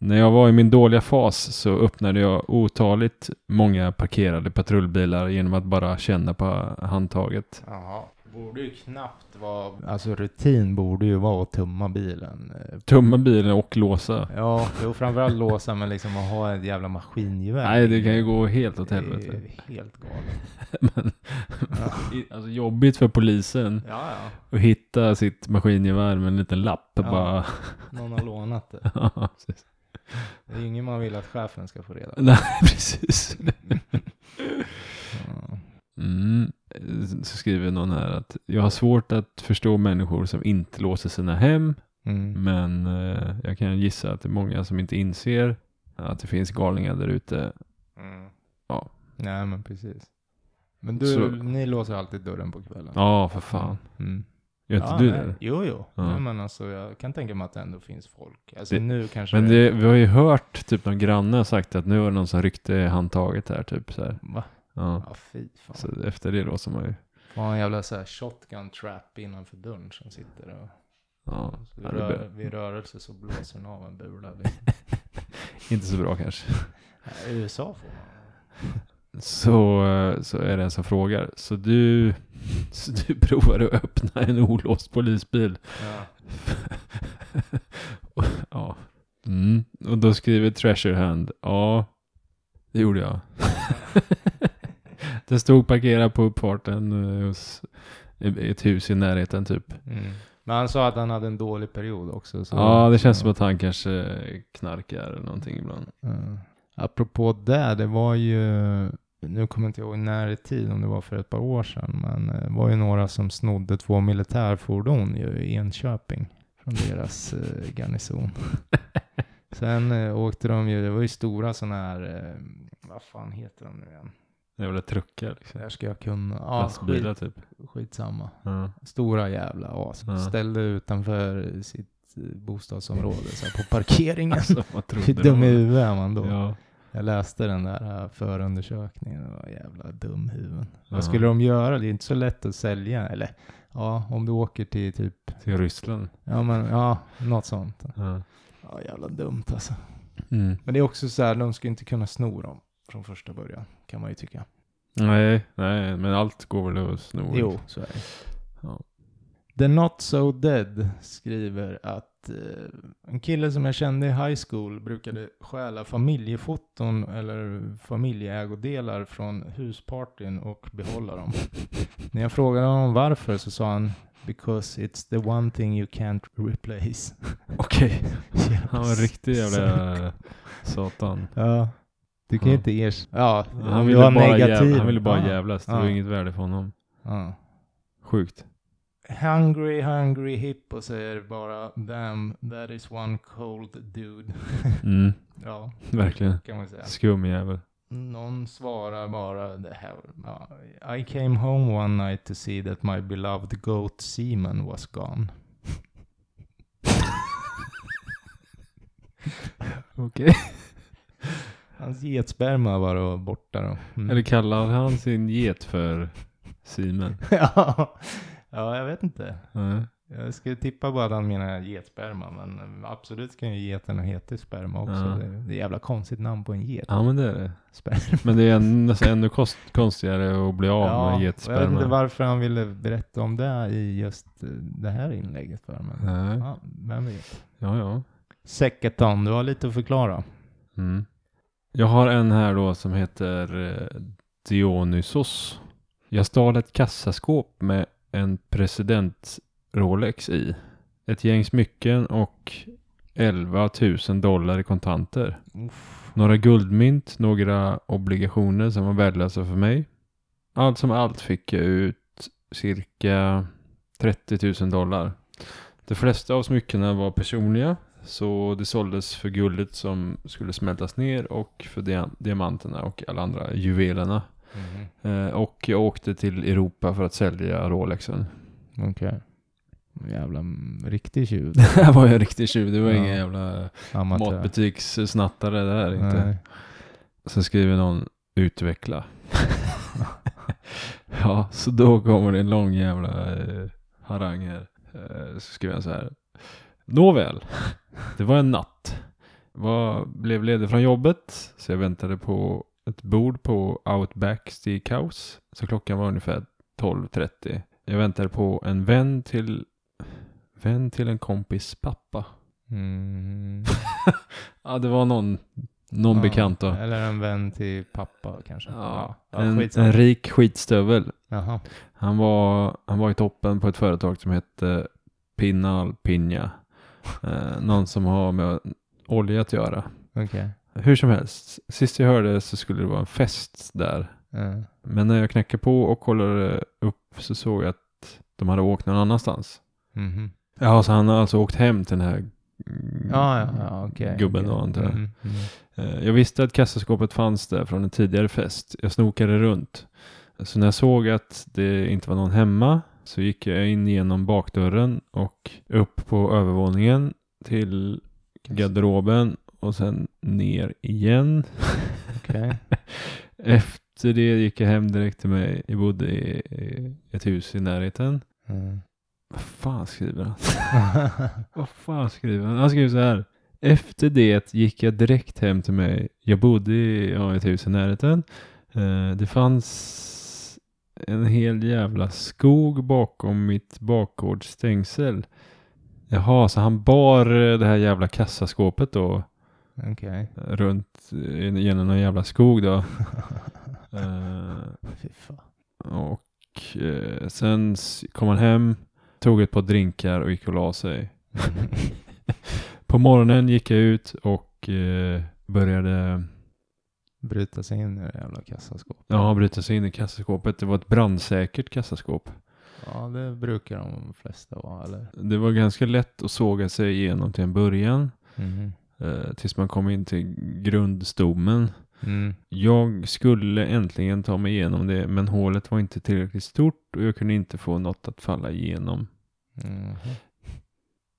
När jag var i min dåliga fas så öppnade jag otaligt många parkerade patrullbilar genom att bara känna på handtaget. Jaha. Borde ju knappt vara... Alltså rutin borde ju vara att tumma bilen. eh, Tumma bilen och låsa. Ja, jo framförallt låsa men liksom att ha ett jävla maskingevär. Nej, det kan ju gå helt åt Det är helvete. helt galet. Men, Ja. alltså jobbigt för polisen Ja, ja. att hitta sitt maskingevär med en liten lapp. Ja. Bara. Någon har lånat det. Ja, precis. Det är ingen man vill att chefen ska få reda på. Nej, precis. Mm. Så skriver någon här att jag har svårt att förstå människor som inte låser sina hem. Mm. Men eh, jag kan gissa att det är många som inte inser att det finns galningar där ute. Mm. Ja. Nej men precis. Men du, Så- ni låser alltid dörren på kvällen? Ja, för fan. Mm. Gör inte ja, du nej. det? Jo, jo. Ja. Nej, men alltså, jag kan tänka mig att det ändå finns folk. Alltså Det- nu kanske... Men det, vi har ju hört typ någon granne har sagt att nu det någon som ryckte handtaget här typ så här. Va? Ja. Ja, fy fan. Så efter det då som man ju, Får en jävla så här shotgun trap innanför dörren som sitter och... ja, Så vid, rör, vid rörelse så blåser den av en bula. Inte så bra kanske. I USA får man. Så, eh, så är det en som frågar. Så du, så du provar att öppna en olåst polisbil? Ja. ja. Mm. Och då skriver Treasure Hand. Ja, det gjorde jag. Den stod parkerad på uppfarten eh, hos i ett hus i närheten typ. Mm. Men han sa att han hade en dålig period också. Så, Ja, det känns som att han kanske knarkar eller någonting ibland. Ja. Apropå det, det var ju, nu kommer jag inte ihåg när i tid, om det var för ett par år sedan, men eh, det var ju några som snodde två militärfordon ju i Enköping från deras eh, garnison. Sen eh, åkte de ju, det var ju stora sådana här, eh, vad fan heter de nu igen? Jävla truckar liksom. här ska jag kunna. Ja, Lastbilar skit, typ. skitsamma. Ja. Stora jävla as. Ja. Ställde utanför sitt eh, bostadsområde så här, på parkeringen. Alltså, Hur dum i huvudet är man då? Ja. Jag läste den där äh, förundersökningen. Det var jävla dumhuvuden. Ja. Vad skulle de göra? Det är inte så lätt att sälja. Eller ja, om du åker till typ, Till Ryssland. ja men ja, något sånt. Ja. Ja, jävla dumt alltså. Mm. Men det är också så här, de ska inte kunna sno dem från första början. Kan man ju tycka. Nej, nej, men allt går väl att sno. Jo, så är det. Ja. The Not So Dead skriver att eh, en kille som jag kände i high school brukade stjäla familjefoton eller familjeägodelar från huspartyn och behålla dem. När jag frågade honom varför så sa han Because it's the one thing you can't replace. Okej. Jävla Han var riktig jävla satan. Ja. Du kan ju inte erkänna. Ja, Han du ville bara, negativ. jävla, han ville bara ja. jävlas. Det var inget värde för honom. Ja. Sjukt. Hungry, hungry hippo säger bara Damn, that is one cold dude. Mm, ja, verkligen. kan man säga. Skum jävel. Någon svarar bara det här. I came home one night to see that my beloved goat semen was gone. Okej. Hans getsperma var då borta då. Mm. Eller kallar han sin get för Simen? ja. ja, jag vet inte. Nej. Jag skulle tippa bara att han menar getsperma, men absolut kan ju geten heta sperma också. Ja. Det, är, är jävla konstigt namn på en get. Ja men det är det. Sperma. Men det är nästan ännu kost, konstigare att bli av med och jag vet inte getsperma. varför han ville berätta om det i just det här inlägget för men Nej. ja, vem vet. Ja ja. Säcketon, du har lite att förklara. Mm. Jag har en här då som heter eh, Dionysos. Jag stal ett kassaskåp med en president Rolex i. Ett gäng smycken och 11 000 dollar i kontanter. Uff. Några guldmynt, några obligationer som var värdelösa för mig. Allt som allt fick jag ut cirka 30 000 dollar. De flesta av smyckena var personliga så det såldes för guldet som skulle smältas ner och för dia- diamanterna och alla andra juvelerna. Eh, och jag åkte till Europa för att sälja Rolexen. Okej. Jävla mm, riktig tjuv. Det här var ju riktigt tjuv. Det var Ja. ingen jävla Amatör. matbutikssnattare där inte. Nej. Sen skriver någon utveckla. ja, så då kommer det en lång jävla eh, harang här. Eh, så skriver jag så här. Nåväl, det var en natt. Var, blev ledig från jobbet, så jag väntade på ett bord på Outback Steakhouse. Så klockan var ungefär 12.30. Jag väntade på en vän till, vän till en kompis pappa. Mm. Ja, det var någon, någon Ja, bekant då. Eller en vän till pappa kanske. Ja, ja en, en rik skitstövel. Jaha. Han var, han var i toppen på ett företag som hette Pinal Pinja. Eh, någon som har med olja att göra. Okej. Hur som helst, sist jag hörde så skulle det vara en fest där. Ja. Men när jag knackade på och kollade upp så såg jag att de hade åkt någon annanstans. Mhm. Ja, så han har alltså åkt hem till den här mm, Ja, ja, okej. gubben okej. då antar jag. Mm, mm. Jag visste att kassaskåpet fanns där från en tidigare fest. Jag snokade runt. Så när jag såg att det inte var någon hemma så gick jag in genom bakdörren och upp på övervåningen till garderoben och sen ner igen. Okej. Efter det gick jag hem direkt till mig. Jag bodde i i ett hus i närheten. Mm. Vad fan skriver han? Vad fan skriver han? Han skriver så här. Efter det gick jag direkt hem till mig. Jag bodde i ja, ett hus i närheten. Eh, det fanns en hel jävla skog bakom mitt bakgårdsstängsel. Jaha, så han bar eh, det här jävla kassaskåpet då eh, runt eh, genom någon jävla skog då. Fan. och eh, sen kom han hem, tog ett par drinkar och gick och la sig. På morgonen gick jag ut och eh, började Bryta sig in i det jävla kassaskåpet. ja, bryta sig in i kassaskåpet. Det var ett brandsäkert kassaskåp. Ja, det brukar de flesta vara, eller? Det var ganska lätt att såga sig igenom till en början. Eh, tills man kom in till grundstommen. Mm. Jag skulle äntligen ta mig igenom det, men hålet var inte tillräckligt stort och jag kunde inte få något att falla igenom. Mhm.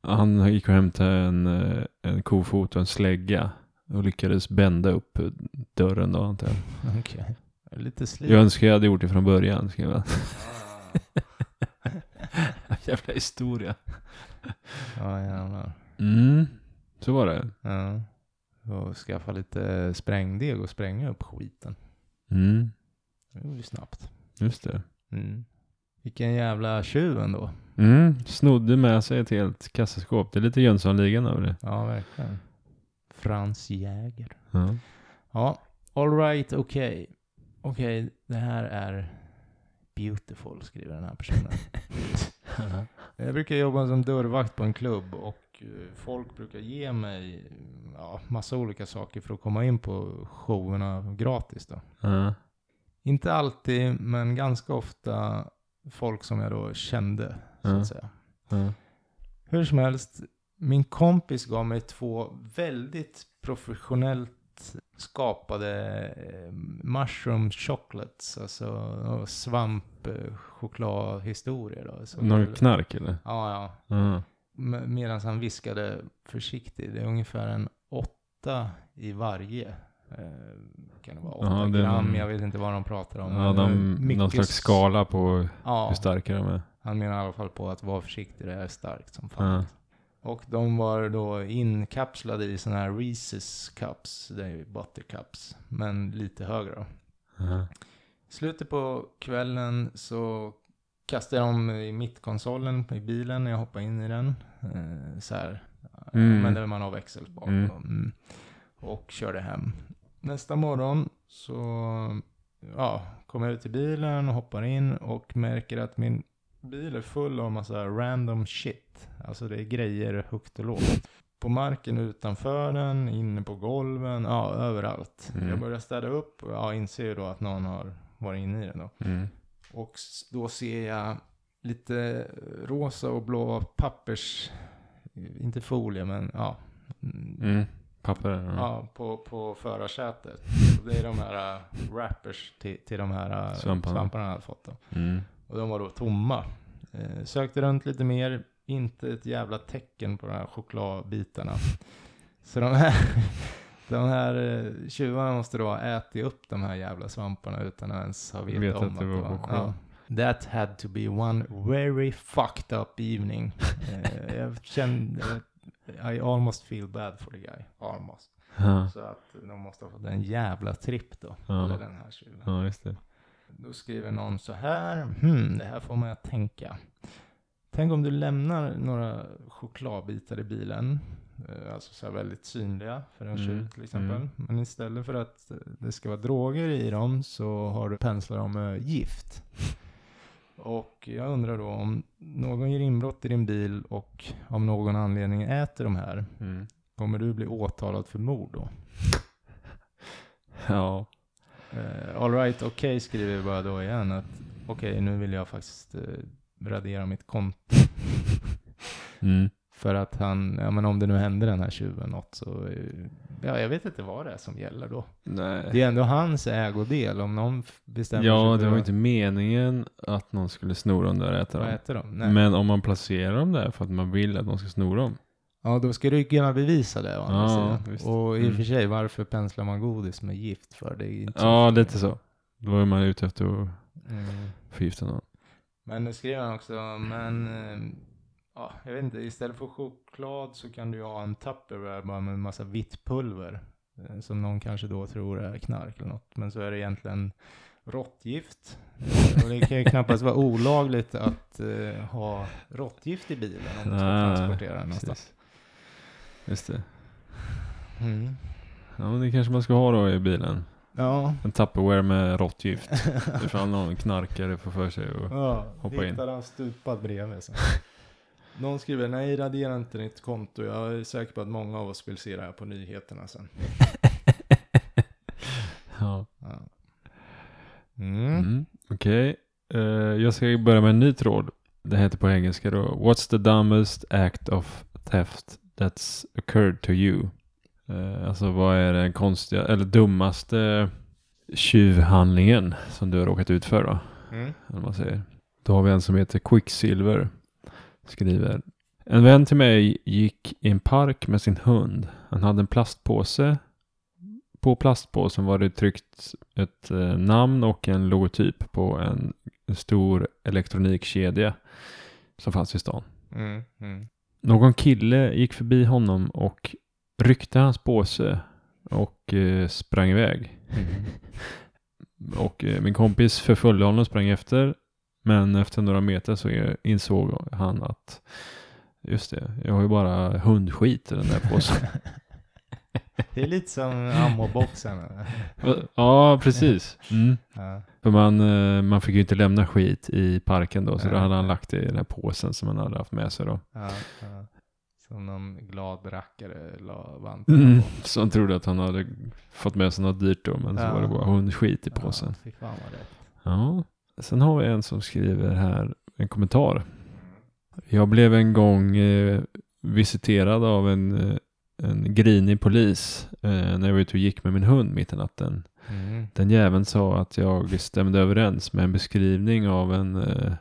Han gick och hämtade en, eh, en kofot och en slägga och lyckades bända upp dörren då antar jag. Okej. Lite. Jag önskar jag hade gjort det från början. Ska jag Jävla historia. Ja, jävlar. Mm, så var det. Ja. Och skaffa lite sprängdeg och spränga upp skiten. Mm, Det går ju snabbt. just det. Mm. Vilken jävla tjuv ändå. Mm, snodde med sig ett helt kassaskåp. Det är lite Jönssonligan över det. Ja, verkligen. Frans Jäger. Ja. Ja, all right, okej. Okej, det här är beautiful, skriver den här personen. Jag brukar jobba som dörrvakt på en klubb och eh, folk brukar ge mig ja, massa olika saker för att komma in på showerna gratis då. Ja. Inte alltid, men ganska ofta folk som jag då kände, så att säga. Ja. Hur som helst, min kompis gav mig två väldigt professionellt skapade eh, mushroom chocolates, alltså svamp chokladhistorier då. Så det är Någon knark eller? Ja, ja. Ja. Medan han viskade försiktigt, det är ungefär en åtta i varje. Eh, kan det vara åtta Ja, det gram, jag vet inte vad de pratar om. Ja, de, mycket någon slags skala på Ja, hur starka de är. han menar i alla fall på att vara försiktig, det är starkt som fan. Ja. Och de var då inkapslade i sådana här Reese's cups, det är ju buttercups, men lite högre då. Ja. Slutet på kvällen så kastade jag dem i mittkonsolen i bilen när jag hoppade in i den. Eh, så här. Mm. Men där man har växelspak. Mm. då. Mm. Och körde hem. Nästa morgon så ja, kommer jag ut till bilen och hoppar in och märker att min bil är full av massa random shit. Alltså det är grejer högt och lågt. På marken utanför den, inne på golven, ja överallt. Mm. Jag börjar städa upp och jag inser då att någon har varit inne i den då. Mm. Och då ser jag lite rosa och blå pappers, inte folie men ja, mm. Papper? Ja. Ja, på, på förarsätet. Det är de här uh, wrappers till, till de här uh, Svamparna. svamparna han hade fått. Då. Mm. Och de var då tomma. Eh, sökte runt lite mer, inte ett jävla tecken på de här chokladbitarna. Så de här, de här eh, tjuvarna måste då ha ätit upp de här jävla svamparna utan att ens ha vetat Vet om att det var choklad. That had to be one very fucked up evening. Eh, jag kände, I almost feel bad for the guy. Almost. Ja. Så att de måste ha fått en jävla tripp då. Ja. Eller den här tjuven. ja, just det. Då skriver någon så här. Hmm, det här får man att tänka. Tänk om du lämnar några chokladbitar i bilen. eh, Alltså så väldigt synliga för en Mm, tjuv till exempel. mm. Men istället för att det ska vara droger i dem så har du penslar dem med gift. Och jag undrar då om någon ger inbrott i din bil och av någon anledning äter de här. Mm. Kommer du bli åtalad för mord då? Ja. Uh, Alright, okej skriver vi bara då igen att okej nu vill jag faktiskt eh, radera mitt konto. Mm. För att han, ja men om det nu hände den här tjuven något så, eh, ja jag vet inte vad det är som gäller då. Nej. Det är ändå hans ägodel om någon bestämmer Ja, sig det för var att- inte meningen att någon skulle sno dem där och äta dem. äter de? Nej. Men om man placerar dem där för att man vill att de ska sno dem. Ja, då ska du kunna bevisa det Ja. Och i och Mm. för sig, varför penslar man godis med gift för? Det är inte Ja, lite så. Då är man ute efter att Mm. förgifta någon. Men nu skriver han också, men eh, ja, jag vet inte, istället för choklad så kan du ju ha en Tupperware bara med en massa vitt pulver. eh, Som någon kanske då tror är knark eller något. Men så är det egentligen råttgift. Och det kan ju knappast vara olagligt att eh, ha råttgift i bilen om du ska transportera den någonstans. Just det. Mm. Ja, men det kanske man ska ha då i bilen. Ja. En Tupperware med råttgift. Ifall någon knarkare får för sig och... Ja, Hoppa in. hittar han stupad bredvid. Så. Någon skriver, nej radera inte ditt konto. Jag är säker på att många av oss vill se det här på nyheterna sen. Ja. Ja. Mm. Mm, Okej. Eh, jag ska börja med en ny tråd. Det heter på engelska då. What's the dumbest act of theft that's occurred to you? Eh, alltså vad är den konstiga, eller dummaste tjuvhandlingen som du har råkat ut för då? Mm. eller man säger. Då har vi en som heter Quicksilver. Skriver. En vän till mig gick i en park med sin hund. Han hade en plastpåse. På plastpåsen var det tryckt ett eh, namn och en logotyp på en, en stor elektronikkedja som fanns i stan. Mm. Mm. Någon kille gick förbi honom och ryckte hans påse och eh, sprang iväg. Och eh, min kompis förföljde honom och sprang efter. Men efter några meter så insåg han att just det, jag har ju bara hundskit i den där påsen. Det är lite som ammoboxen. ja, precis. Mm. ja. För man, eh, man fick ju inte lämna skit i parken då, så då Nej. hade han lagt det i den här påsen som han hade haft med sig då. Ja, ja. Som någon glad rackare la vantarna Mm. på. Han trodde att han hade fått med sig något dyrt då, men så Ja. var det bara hundskit i påsen. Ja, fy fan vad rätt. Ja, sen har vi en som skriver här en kommentar. Jag blev en gång eh, visiterad av en, eh, en grinig polis eh, när jag var ute och gick med min hund mitt i natten. Mm. Den jäveln sa att jag stämde överens med en beskrivning av en, eh,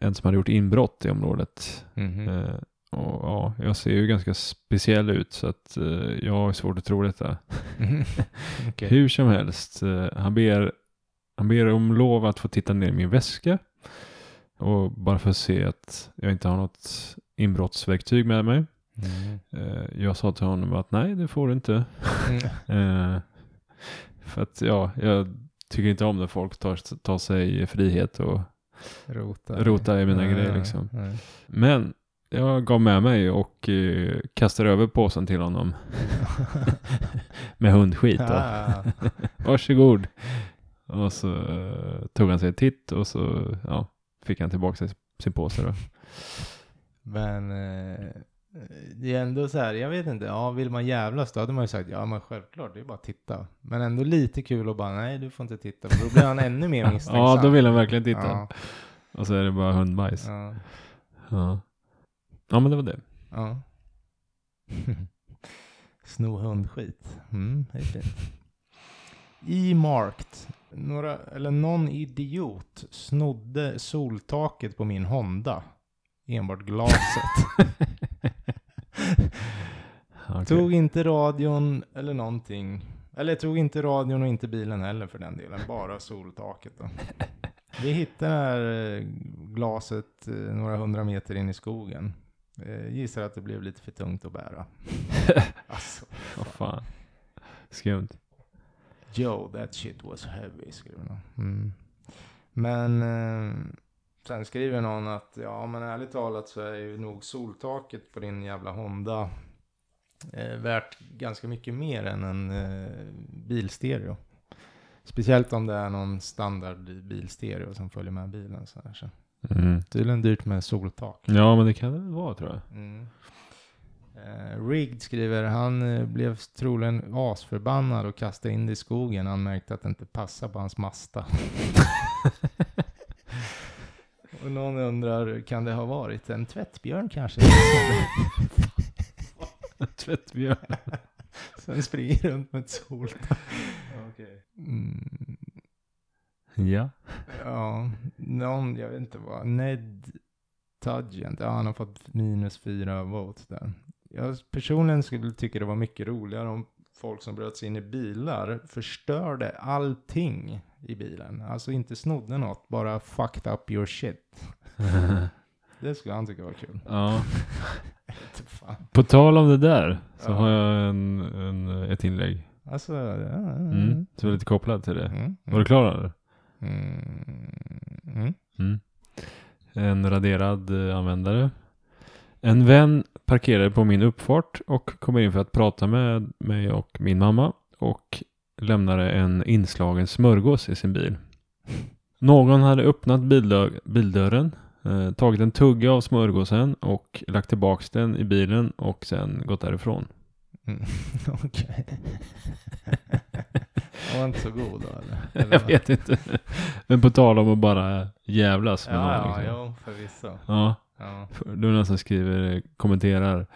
en som hade gjort inbrott i området. Mhm. Eh, och ja, jag ser ju ganska speciell ut så att eh, jag har svårt att tro detta. Okej. Hur som helst, eh, han, ber, han ber om lov att få titta ner i min väska. Och bara för att se att jag inte har något inbrottsverktyg med mig. Mm. Eh, jag sa till honom att nej, det får du inte. Mm. Eh, för att ja, jag tycker inte om när folk tar, tar sig frihet och Rota. Rota i mina Nej, grejer, liksom. nej. Men jag gav med mig och eh, kastade över påsen till honom med hundskit. Ja, Varsågod. Och så eh, tog han sig en titt och så ja, fick han tillbaka sin, sin påse då. Men eh, det är ändå så här, jag vet inte, ja vill man jävlas då hade man ju sagt ja men självklart, det är bara att titta. Men ändå lite kul att bara nej du får inte titta, för då blir han ännu mer misstänksam. Ja, då vill han verkligen titta. Ja, Och så är det bara hundbajs. Ja. ja, ja. men det var det. ja. Sno hundskit. Mm, det är fint. E-marked. Några, eller någon idiot snodde soltaket på min Honda. Enbart glaset. Okej. Tog inte radion eller någonting. Eller tog inte radion och inte bilen heller för den delen. Bara soltaket då. Vi hittade det här eh, glaset eh, några hundra meter in i skogen. Eh, Gissar att det blev lite för tungt att bära. alltså, Vad fan. Skumt. Joe, that shit was heavy, skriver någon. Mm. Men eh, sen skriver någon att, ja men ärligt talat så är ju nog soltaket på din jävla Honda eh, värt ganska mycket mer än en eh, bilstereo. Speciellt om det är någon standard bilstereo som följer med bilen. Så här, så. Mm. Tydligen dyrt med soltak. Ja, men det kan det vara tror jag. Mm. Eh, Rigged skriver, han eh, blev troligen asförbannad och kastade in det i skogen. Han märkte att det inte passade på hans masta. och någon undrar, kan det ha varit en tvättbjörn kanske? Tvättbjörn. Sen springer runt med ett soltak. Mm, Ja. ja, någon, jag vet inte vad, Ned Tudgent, ja han har fått minus fyra votes där. Jag personligen skulle tycka det var mycket roligare om folk som bröt sig in i bilar förstörde allting i bilen. Alltså inte snodde något, bara fucked up your shit. Det skulle han tycka var kul. ja. På tal om det där så Ja. har jag en, en, ett inlägg. Alltså, ja, Mm. Som är lite kopplad till det. Mm, Var du klar eller? Mm, mm. Mm. En raderad eh, användare. En vän parkerade på min uppfart och kommer in för att prata med mig och min mamma och lämnade en inslagen smörgås i sin bil. Någon hade öppnat bildö- bildörren, eh, tagit en tugga av smörgåsen och lagt tillbaks den i bilen och sen gått därifrån. Mm. Okej. Den var inte så god då eller? eller Jag vet inte. Men på tal om att bara jävlas med Ja, någon. ja, liksom. jo, förvisso. ja. Ja. Någon som skriver, kommenterar.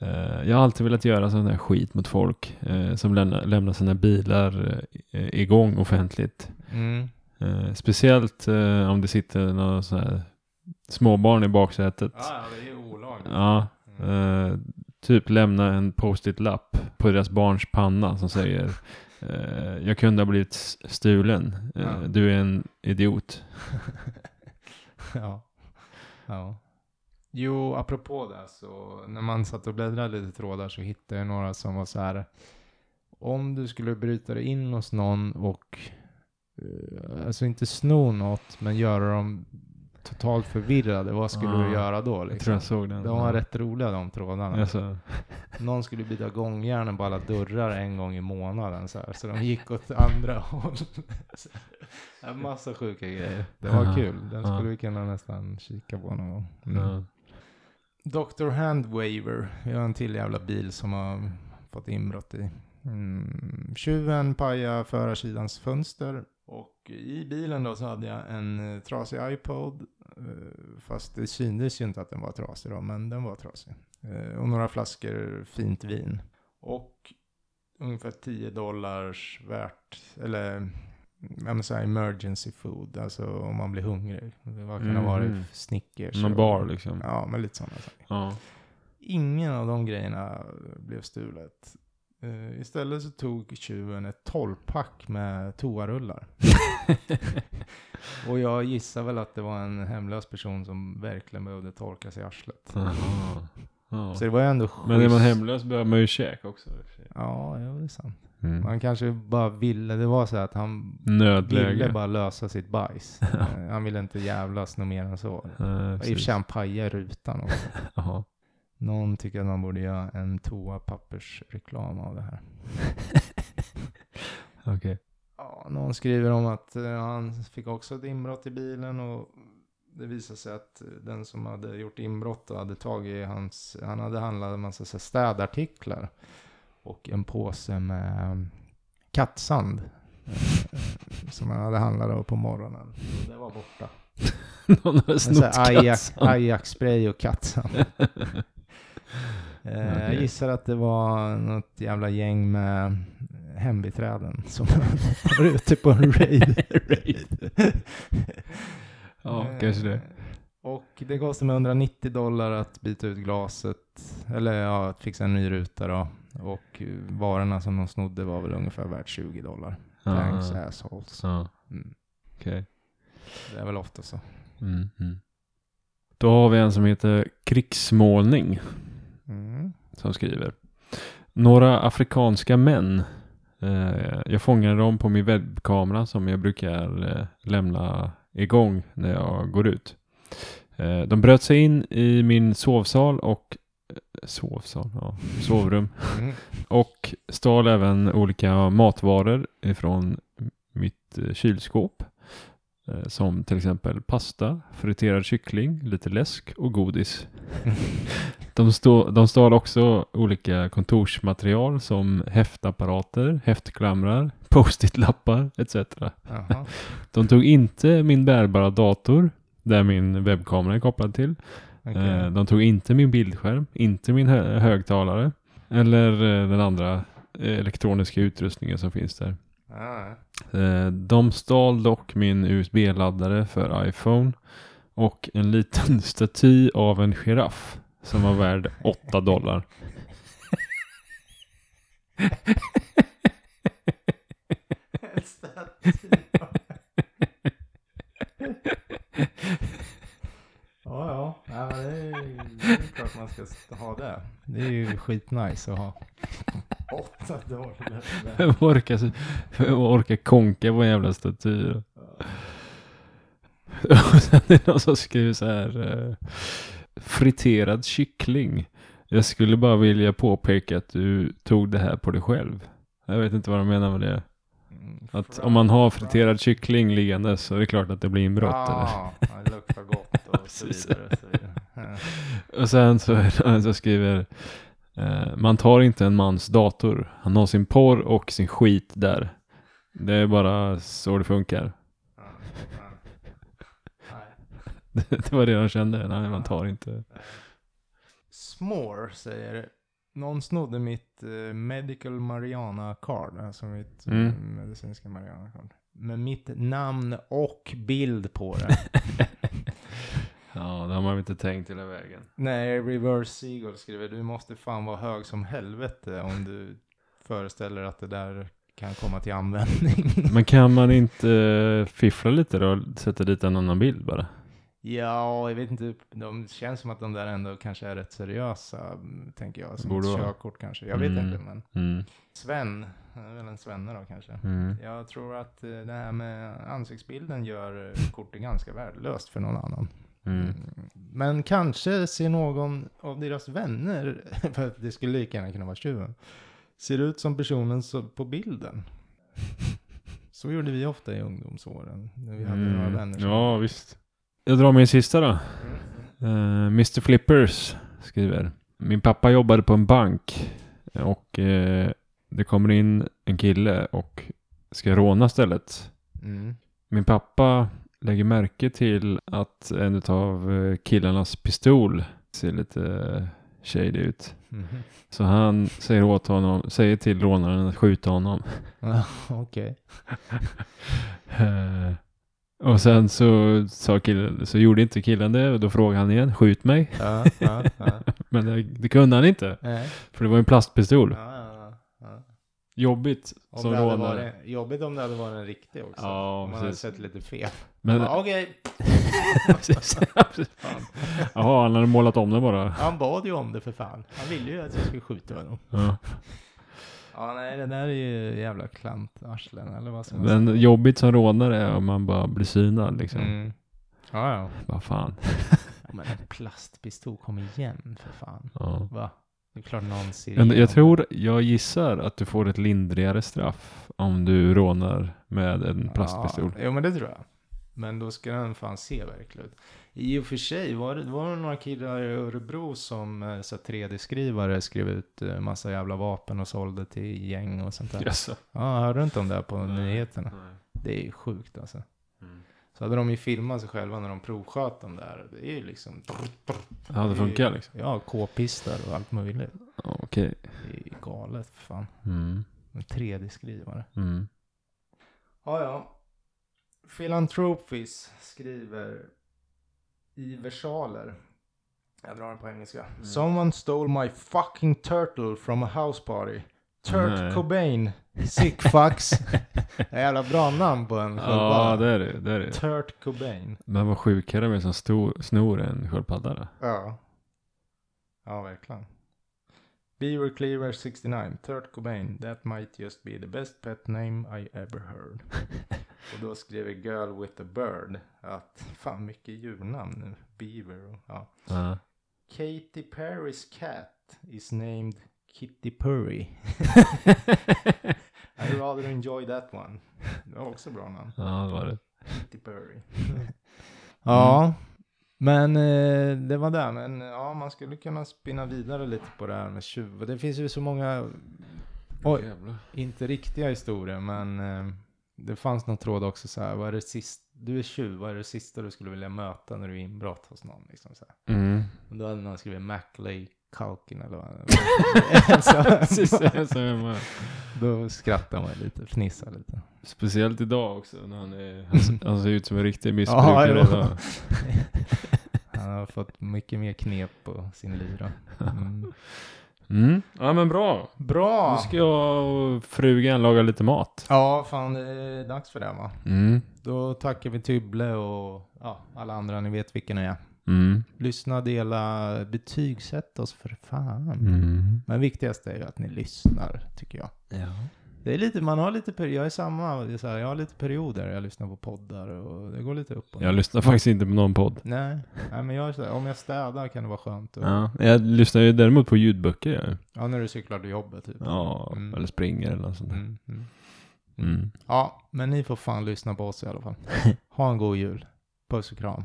Eh, jag har alltid velat göra sån här skit mot folk eh, som lämnar, lämnar sina bilar eh, igång offentligt. Mm. Speciellt om det sitter några sån här småbarn i baksätet. Ja, det är olagligt. Ja, Mm. typ lämna en post-it-lapp på deras barns panna som säger jag kunde ha blivit stulen. Ja. Du är en idiot. ja. ja. Jo, apropå det så när man satt och bläddrade lite trådar så hittade jag några som var så här. Om du skulle bryta dig in hos någon och eh, alltså inte sno något men göra dem totalt förvirrade, vad skulle Ja, du göra då? Jag tror Liksom? jag såg den. De var rätt roliga de trådarna. Alltså, Någon skulle byta gångjärnen på alla dörrar en gång i månaden så, här, så de gick åt andra håll. En massa sjuka grejer. Det var Ja, kul. Den ja. skulle vi kunna nästan kika på någon gång. Mm. Dr. Handwaver. Vi har en till jävla bil som har fått inbrott i. Mm. Tjuven pajade förarsidans fönster. Och i bilen då så hade jag en eh, trasig iPod. Eh, fast det syntes ju inte att den var trasig då, men den var trasig. Eh, och några flaskor fint vin. Och ungefär 10 dollars värt, eller menar så emergency food, alltså om man blir hungrig. Vad kan det vara? Mhm. Snickers? Någon bar liksom. Ja, men lite sådana saker. Ja. Ingen av de grejerna blev stulet. Eh, istället så tog tjuven ett 12-pack med toarullar. Och jag gissar väl att det var en hemlös person som verkligen behövde torka sig i arslet. Jaha. Ja. Så det var ändå schysst. Men är man hemlös behöver man ju käk också. Ja, ja, det är sant. Mm. Man kanske bara ville, det var så att han Nödläge. ville bara lösa sitt bajs. Han ville inte jävlas något mer än så. I och för sig han pajade rutan också. Någon tycker att man borde göra en toapappersreklam av det här. Okej. Ja, någon skriver om att eh, han fick också ett inbrott i bilen och det visade sig att eh, den som hade gjort inbrott och hade tagit hans, han hade handlat en massa städartiklar och en påse med eh, kattsand eh, som han hade handlat på morgonen. Och det var borta. Någon hade snott Ajax, kattsand. Ajax spray och kattsand. Eh, Jag gissar att det var något jävla gäng med hembiträden som var ute på en raid. Raid. Ja, kanske det. Eh, Och det kostar mig 190 dollar att byta ut glaset, eller ja, att fixa en ny ruta då. Och varorna som de snodde var väl ungefär värt 20 dollar. Thanks Ja, assholes. ja, Mm. okej. Det är väl ofta så. Mm, mm. Då har vi en som heter Krigsmålning. Mm. som skriver. Några afrikanska män. Eh, jag fångade dem på min webbkamera som jag brukar eh, lämna igång när jag går ut. Eh, de bröt sig in i min sovsal och sovsal, ja, sovrum Mm. och stal även olika matvaror ifrån mitt eh, kylskåp. Eh, Som till exempel pasta, friterad kyckling, lite läsk och godis. De, stå, de stal också olika kontorsmaterial som häftapparater, häftklamrar, post-it-lappar etc. De tog inte min bärbara dator, där min webbkamera är kopplad till. Okej. Eh, De tog inte min bildskärm, inte min hö- högtalare eller eh, den andra eh, elektroniska utrustningen som finns där. Ja, Eh, De stal dock min USB-laddare för iPhone och en liten staty av en giraff som var värd 8 dollar. Ja, ja. ja men det, är, det är klart man ska ha det. Det är ju skitnice att ha. Åtta dollar. Vem orkar, vem orkar konka på en jävla staty? då? Och sen är det någon som skriver så här. Eh, friterad kyckling. Jag skulle bara vilja påpeka att du tog det här på dig själv. Jag vet inte vad de menar med det. Mm, Att om man har friterad kyckling liggande så är det klart att det blir inbrott. eller? Ja, det luktar gott och så vidare. Så vidare. Och sen så som skriver eh, Man tar inte en mans dator. Han har sin porr och sin skit där. Det är bara så det funkar. Ja, ja. Nej. Det var det de kände. Nej, man tar inte. Smore säger någon snodde mitt eh, medical marijuana card, alltså mitt eh, Mm. medicinska marijuana card. Med mitt namn och bild på det. Det har man inte tänkt hela vägen. Nej, Reverse Seagull skriver du måste fan vara hög som helvete om du föreställer att det där kan komma till användning. Men kan man inte eh, fiffla lite då och sätta dit en annan bild bara? ja, jag vet inte. De känns som att de där ändå kanske är rätt seriösa, mm, tänker jag. Som Borde ett körkort kanske. Jag vet Mm. inte, men Mm. Sven, det är väl en Svenne då kanske. Mm. Jag tror att eh, det här med ansiktsbilden gör eh, kortet ganska värdelöst för någon annan. Mm. Men kanske ser någon av deras vänner, för att det skulle lika gärna kunna vara tjuven, ser ut som personen på bilden. Så gjorde vi ofta i ungdomsåren, när vi hade några vänner som... Mm. Ja, visst. Jag drar min sista då. Uh, Mr Flippers skriver. Min pappa jobbade på en bank och eh, det kommer in en kille och ska råna stället. Mm. Min pappa lägger märke till att en av eh, killarnas pistol ser lite eh, shady ut. Mhm. Så han säger åt honom, säger till rånaren att skjuta honom. Okej. Eh, och sen så, sa killen, så gjorde inte killen det och då frågade han igen, skjut mig. Men det, det kunde han inte, Nej. för det var en plastpistol. Jobbigt Om som det hade rånare. varit, jobbigt om det hade varit en riktig också. Ja, om man hade precis. sett lite fel. Men, Ja, Okej. Fan. Jaha, han hade målat om det bara. Han bad ju om det för fan. Han ville ju att jag skulle skjuta honom. Ja. Ja, nej, det där är ju jävla klantarslen, eller vad ska man säga? Men jobbigt som rånare är om man bara blir synad liksom. Mm. Ja, ja. Vad fan. Ja, Men en plastpistol, kom igen för fan. Ja. Va? Det är klart någon igenom jag tror, jag gissar att du får ett lindrigare straff om du rånar med en plastpistol. Ja, jo, men det tror jag. Men då ska den fan se verklig ut. I och för sig var det, var det några killar i Örebro som eh, så 3D-skrivare skrev ut eh, massa jävla vapen och sålde till gäng och sånt där. Jaså? Ja, hörde du inte om det här på Nej. nyheterna? Nej. Det är ju sjukt alltså. Mm. Så hade de ju filmat sig själva när de provsköt dem där. Det är ju liksom... Ja, det funkar liksom. Ja, k-pistar och allt möjligt. Okej. Det är galet för fan. Mm. En 3D-skrivare. Mm. Ja, ja. Philanthropis skriver i versaler. Jag drar den på engelska. Someone stole my fucking turtle from a house party. Turt Nej. Cobain. Sick fucks. Det är jävla bra namn på en Ja, sköldpadda. det är det. det, är det. Turt Cobain. Men vad sjukare med som stor, snor en sköldpadda då? Ja. Ja, verkligen. Beaver Cleaver 69. Turt Cobain. That might just be the best pet name I ever heard. och då skrev Girl with a Bird att fan mycket djurnamn nu. Beaver och ja. Ja. Katy Perry's cat is named Kitty Purry. I rather enjoy that one. Det var också bra namn. ja, det var det. Kitty Purry. ja, men eh, det var det. Men ja, man skulle kunna spinna vidare lite på det här med tjuv. Det finns ju så många, oj, Jävlar. inte riktiga historier, men eh, det fanns någon tråd också så här. Vad är det sist, du är tjuv, vad är det sista du skulle vilja möta när du är inbrott hos någon? Liksom så här. Mm. Och då hade någon skrivit Maclay Culkin eller vad man. Då skrattar man lite, fnissar lite. Speciellt idag också när han, är, han, ser- han ser ut som en riktig Ja, missbrukare idag. Han har fått mycket mer knep på sin lyra. Mm. Mm. Ja men bra. Bra! Nu ska jag och frugan laga lite mat. Ja, fan det är dags för det va? Mm. Då tackar vi Tybble och ja, alla andra, ni vet vilka ni är. Mm. Lyssna, dela, betygsätt oss för fan. Mm. Men viktigast är ju att ni lyssnar, tycker jag. Ja. Det är lite, man har lite perioder, jag är samma, det är så här, jag har lite perioder, jag lyssnar på poddar och det går lite upp och ner. Jag lyssnar faktiskt inte på någon podd. Nej, nej men jag är så här, om jag städar kan det vara skönt. Och, Ja. Jag lyssnar ju däremot på ljudböcker. Jag. ja, när du cyklar till jobbet typ. Ja, Mm. eller springer eller något sånt där. Mm, mm. Mm. Ja, men ni får fan lyssna på oss i alla fall. Ha en god jul. Puss och kram.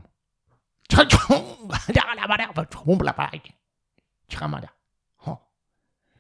Tchoum, tchoum, tchoum, tchoum, tchoum, tchoum, tchoum, tchoum, tchoum, tchoum, tchoum, tchoum, tchoum, tchoum, tchoum,